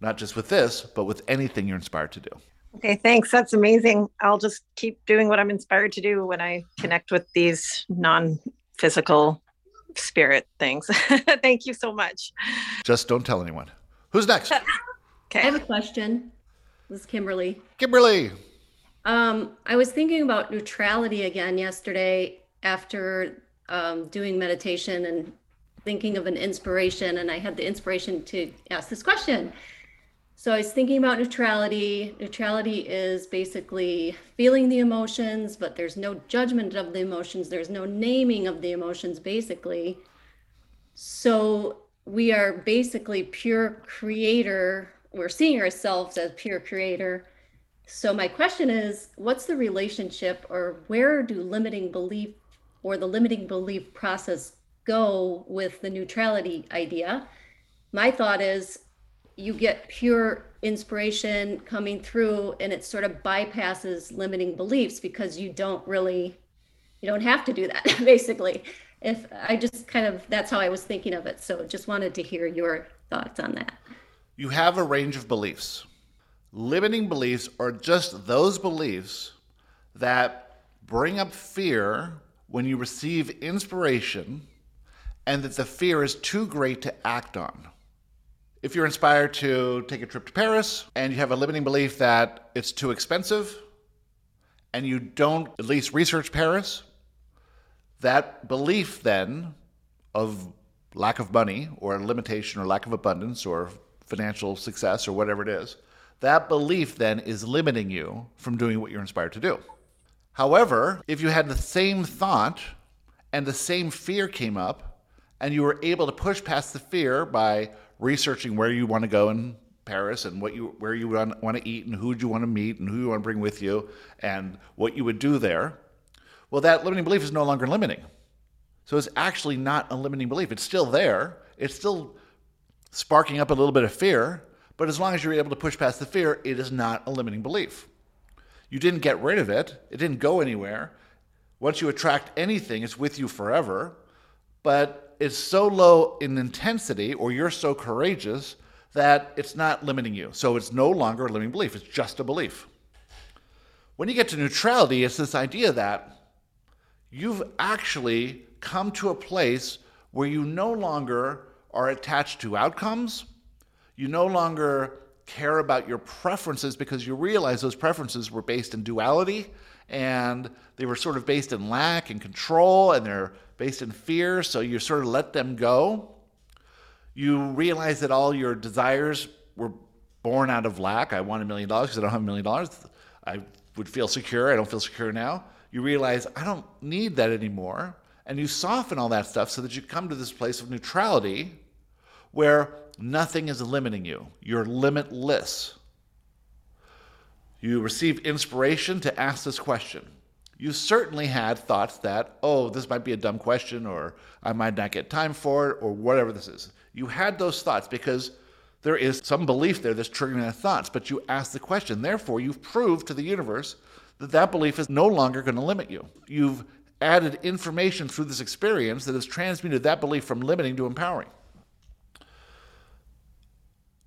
Not just with this, but with anything you're inspired to do. Okay, thanks. That's amazing. I'll just keep doing what I'm inspired to do when I connect with these non physical spirit things. Thank you so much. Just don't tell anyone. Who's next? okay. I have a question. This is Kimberly. Kimberly. Um, I was thinking about neutrality again yesterday after um, doing meditation and thinking of an inspiration, and I had the inspiration to ask this question. So I was thinking about neutrality. Neutrality is basically feeling the emotions, but there's no judgment of the emotions. There's no naming of the emotions, basically. So we are basically pure creator. We're seeing ourselves as pure creator. So my question is, what's the relationship or where do limiting belief or the limiting belief process go with the neutrality idea? My thought is you get pure inspiration coming through and it sort of bypasses limiting beliefs because you don't really you don't have to do that basically. If i just kind of that's how i was thinking of it. So just wanted to hear your thoughts on that. You have a range of beliefs. Limiting beliefs are just those beliefs that bring up fear when you receive inspiration and that the fear is too great to act on if you're inspired to take a trip to Paris and you have a limiting belief that it's too expensive and you don't at least research Paris, that belief then of lack of money or limitation or lack of abundance or financial success or whatever it is, that belief then is limiting you from doing what you're inspired to do. However, if you had the same thought and the same fear came up and you were able to push past the fear by researching where you want to go in Paris and what you where you want, want to eat and who you want to meet and who you want to bring with you and what you would do there. Well, that limiting belief is no longer limiting. So it's actually not a limiting belief. It's still there. It's still sparking up a little bit of fear, but as long as you're able to push past the fear, it is not a limiting belief. You didn't get rid of it. It didn't go anywhere. Once you attract anything, it's with you forever. But is so low in intensity or you're so courageous that it's not limiting you. So it's no longer a limiting belief, it's just a belief. When you get to neutrality, it's this idea that you've actually come to a place where you no longer are attached to outcomes. You no longer care about your preferences because you realize those preferences were based in duality and they were sort of based in lack and control and they're based in fear, so you sort of let them go. You realize that all your desires were born out of lack. I want a million dollars because I don't have a million dollars. I would feel secure. I don't feel secure now. You realize I don't need that anymore. And you soften all that stuff so that you come to this place of neutrality where nothing is limiting you. You're limitless. You receive inspiration to ask this question you certainly had thoughts that, oh, this might be a dumb question, or I might not get time for it, or whatever this is. You had those thoughts because there is some belief there that's triggering those thoughts, but you asked the question. Therefore, you've proved to the universe that that belief is no longer going to limit you. You've added information through this experience that has transmuted that belief from limiting to empowering.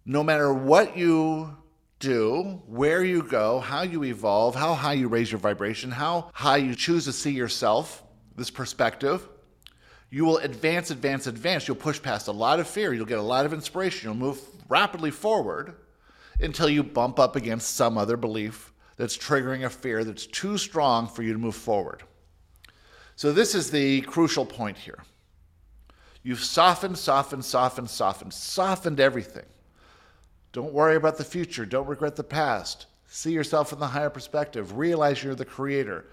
No matter what you do, where you go, how you evolve, how high you raise your vibration, how high you choose to see yourself, this perspective, you will advance, advance, advance. You'll push past a lot of fear. You'll get a lot of inspiration. You'll move rapidly forward until you bump up against some other belief that's triggering a fear that's too strong for you to move forward. So, this is the crucial point here. You've softened, softened, softened, softened, softened everything. Don't worry about the future. Don't regret the past. See yourself in the higher perspective. Realize you're the creator.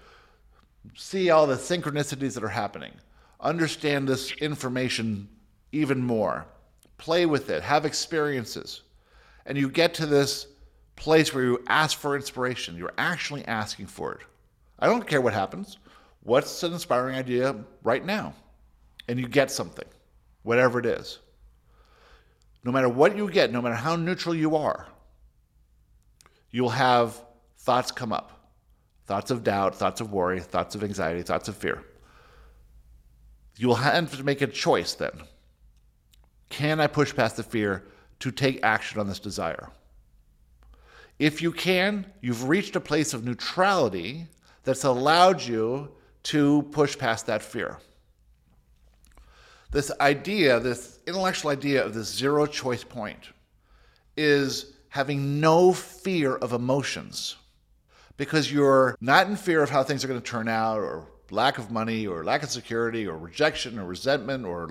See all the synchronicities that are happening. Understand this information even more. Play with it. Have experiences. And you get to this place where you ask for inspiration. You're actually asking for it. I don't care what happens. What's an inspiring idea right now? And you get something, whatever it is. No matter what you get, no matter how neutral you are, you'll have thoughts come up thoughts of doubt, thoughts of worry, thoughts of anxiety, thoughts of fear. You'll have to make a choice then. Can I push past the fear to take action on this desire? If you can, you've reached a place of neutrality that's allowed you to push past that fear. This idea, this intellectual idea of this zero choice point, is having no fear of emotions. Because you're not in fear of how things are going to turn out or lack of money or lack of security or rejection or resentment or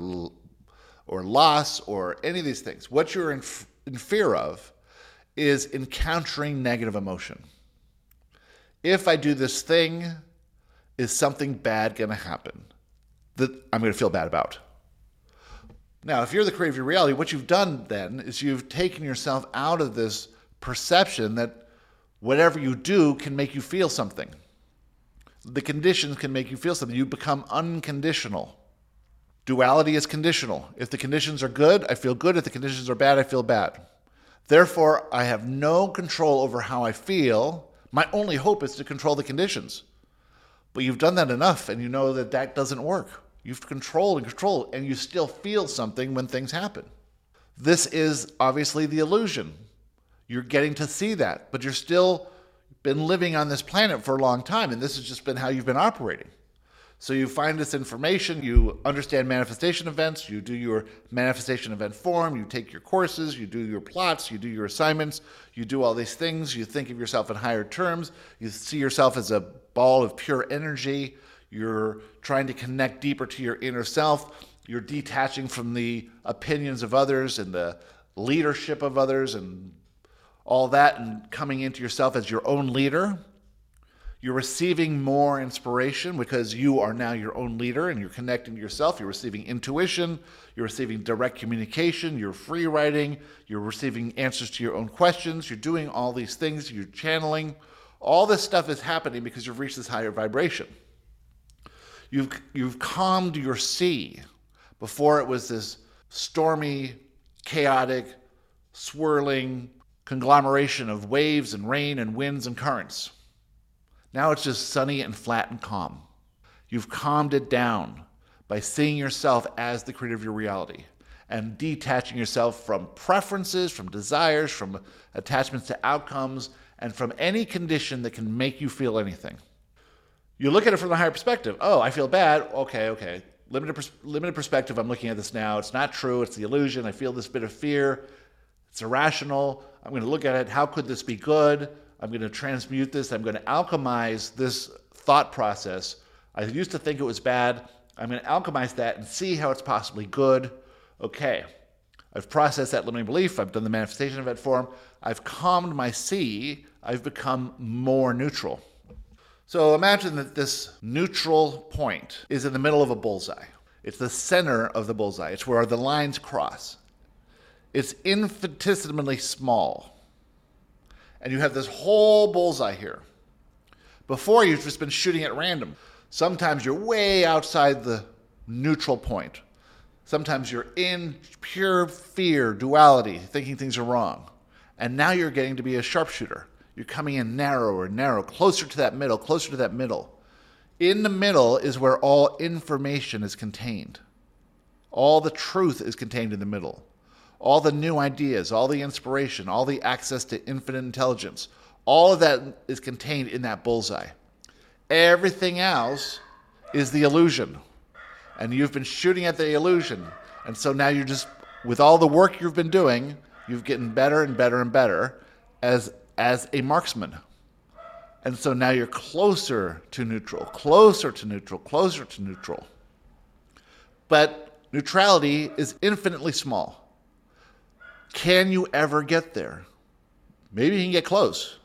or loss or any of these things. What you're in, in fear of is encountering negative emotion. If i do this thing is something bad going to happen that i'm going to feel bad about now, if you're the creator of your reality, what you've done then is you've taken yourself out of this perception that whatever you do can make you feel something. The conditions can make you feel something. You become unconditional. Duality is conditional. If the conditions are good, I feel good. If the conditions are bad, I feel bad. Therefore, I have no control over how I feel. My only hope is to control the conditions. But you've done that enough and you know that that doesn't work. You've controlled and controlled, and you still feel something when things happen. This is obviously the illusion. You're getting to see that, but you're still been living on this planet for a long time, and this has just been how you've been operating. So you find this information, you understand manifestation events, you do your manifestation event form, you take your courses, you do your plots, you do your assignments, you do all these things, you think of yourself in higher terms, you see yourself as a ball of pure energy, you're trying to connect deeper to your inner self. You're detaching from the opinions of others and the leadership of others and all that and coming into yourself as your own leader. You're receiving more inspiration because you are now your own leader and you're connecting to yourself. You're receiving intuition, you're receiving direct communication, you're free writing, you're receiving answers to your own questions, you're doing all these things, you're channeling. All this stuff is happening because you've reached this higher vibration. You've, you've calmed your sea. Before it was this stormy, chaotic, swirling conglomeration of waves and rain and winds and currents. Now it's just sunny and flat and calm. You've calmed it down by seeing yourself as the creator of your reality and detaching yourself from preferences, from desires, from attachments to outcomes, and from any condition that can make you feel anything. You look at it from the higher perspective. Oh, I feel bad. Okay, okay. Limited, pers- limited perspective. I'm looking at this now. It's not true. It's the illusion. I feel this bit of fear. It's irrational. I'm going to look at it. How could this be good? I'm going to transmute this. I'm going to alchemize this thought process. I used to think it was bad. I'm going to alchemize that and see how it's possibly good. Okay. I've processed that limiting belief. I've done the manifestation of event form. I've calmed my sea. I've become more neutral. So imagine that this neutral point is in the middle of a bullseye. It's the center of the bullseye. It's where the lines cross. It's infinitesimally small. And you have this whole bullseye here. Before, you've just been shooting at random. Sometimes you're way outside the neutral point. Sometimes you're in pure fear, duality, thinking things are wrong. And now you're getting to be a sharpshooter. You're coming in narrower narrow, closer to that middle, closer to that middle. In the middle is where all information is contained. All the truth is contained in the middle. All the new ideas, all the inspiration, all the access to infinite intelligence, all of that is contained in that bullseye. Everything else is the illusion. and you've been shooting at the illusion. And so now you're just, with all the work you've been doing, you've getting better and better and better as, as a marksman. And so now you're closer to neutral, closer to neutral, closer to neutral. But neutrality is infinitely small. Can you ever get there? Maybe you can get close,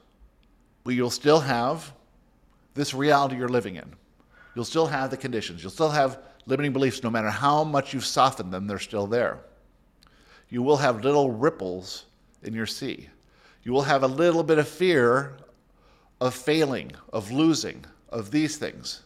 but you'll still have this reality you're living in. You'll still have the conditions. You'll still have limiting beliefs, no matter how much you've softened them, they're still there. You will have little ripples in your sea. You will have a little bit of fear of failing, of losing, of these things.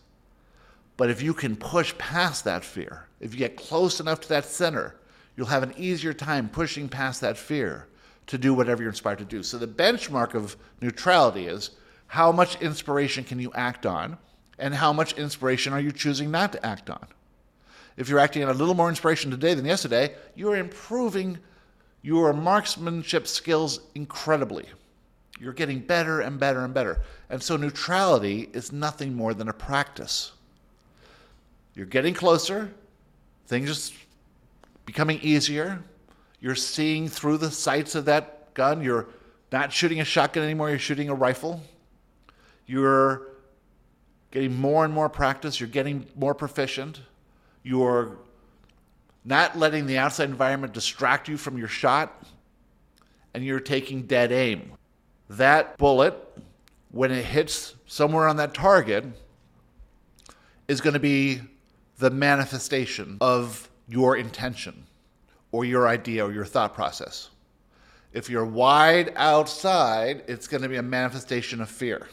But if you can push past that fear, if you get close enough to that center, you'll have an easier time pushing past that fear to do whatever you're inspired to do. So the benchmark of neutrality is how much inspiration can you act on and how much inspiration are you choosing not to act on? If you're acting on a little more inspiration today than yesterday, you are improving your marksmanship skills incredibly. You're getting better and better and better. And so neutrality is nothing more than a practice. You're getting closer, things are becoming easier. You're seeing through the sights of that gun. You're not shooting a shotgun anymore, you're shooting a rifle. You're getting more and more practice, you're getting more proficient. You're not letting the outside environment distract you from your shot, and you're taking dead aim. That bullet, when it hits somewhere on that target, is going to be the manifestation of your intention or your idea or your thought process. If you're wide outside, it's going to be a manifestation of fear.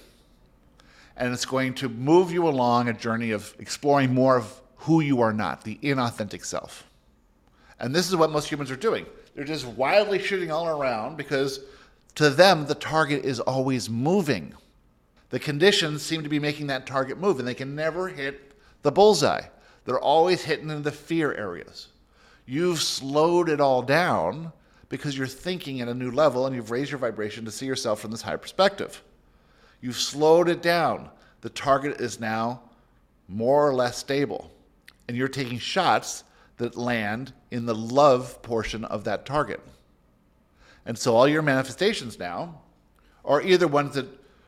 And it's going to move you along a journey of exploring more of who you are not, the inauthentic self. And this is what most humans are doing. They're just wildly shooting all around because to them, the target is always moving. The conditions seem to be making that target move, and they can never hit the bullseye. They're always hitting in the fear areas. You've slowed it all down because you're thinking at a new level and you've raised your vibration to see yourself from this higher perspective. You've slowed it down. The target is now more or less stable, and you're taking shots that land in the love portion of that target. And so all your manifestations now are either ones that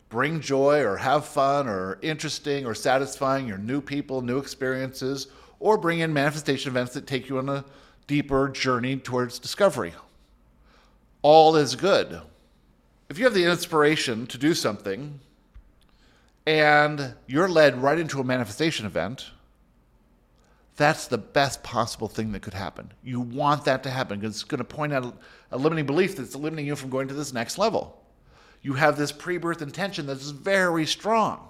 bring joy or have fun or interesting or satisfying your new people, new experiences, or bring in manifestation events that take you on a deeper journey towards discovery. All is good. If you have the inspiration to do something and you're led right into a manifestation event, that's the best possible thing that could happen. You want that to happen because it's going to point out a limiting belief that's limiting you from going to this next level. You have this pre birth intention that's very strong.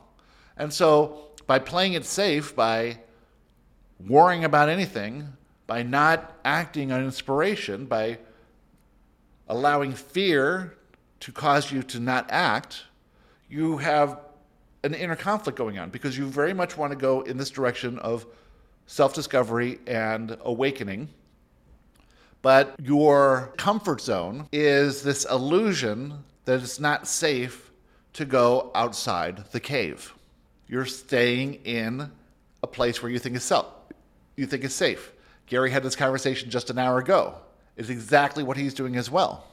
And so, by playing it safe, by worrying about anything, by not acting on inspiration, by allowing fear to cause you to not act, you have an inner conflict going on because you very much want to go in this direction of self discovery and awakening. But your comfort zone is this illusion that it's not safe to go outside the cave. You're staying in a place where you think is self, you think is safe. Gary had this conversation just an hour ago. It's exactly what he's doing as well.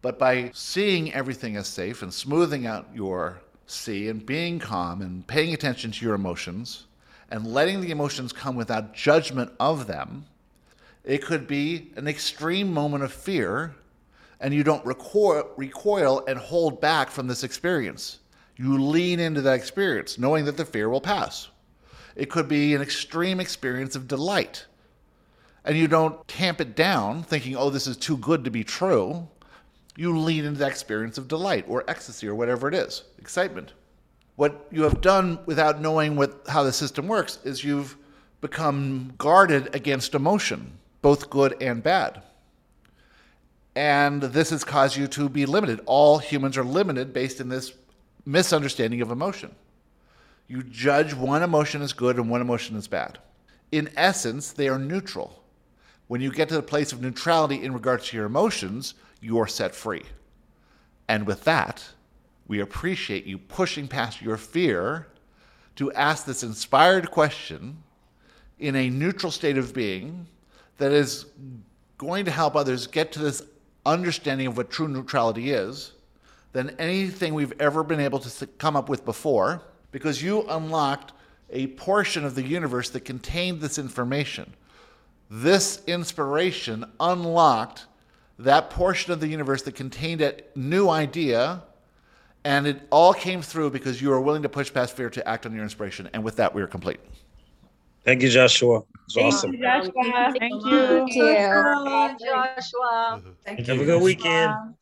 But by seeing everything as safe and smoothing out your sea and being calm and paying attention to your emotions, and letting the emotions come without judgment of them, it could be an extreme moment of fear, and you don't recoil, recoil and hold back from this experience. You lean into that experience, knowing that the fear will pass. It could be an extreme experience of delight, and you don't tamp it down, thinking, oh, this is too good to be true. You lean into that experience of delight or ecstasy or whatever it is, excitement. What you have done without knowing what, how the system works is you've become guarded against emotion, both good and bad. And this has caused you to be limited. All humans are limited based in this misunderstanding of emotion. You judge one emotion as good and one emotion as bad. In essence, they are neutral. When you get to the place of neutrality in regards to your emotions, you are set free. And with that, we appreciate you pushing past your fear to ask this inspired question in a neutral state of being that is going to help others get to this understanding of what true neutrality is than anything we've ever been able to come up with before because you unlocked a portion of the universe that contained this information. This inspiration unlocked that portion of the universe that contained a new idea, and it all came through because you were willing to push past fear to act on your inspiration. And with that, we are complete. Thank you, Joshua. It's Thank awesome. you, Joshua. Thank you. Joshua. Thank you. you. Joshua. Have a good weekend.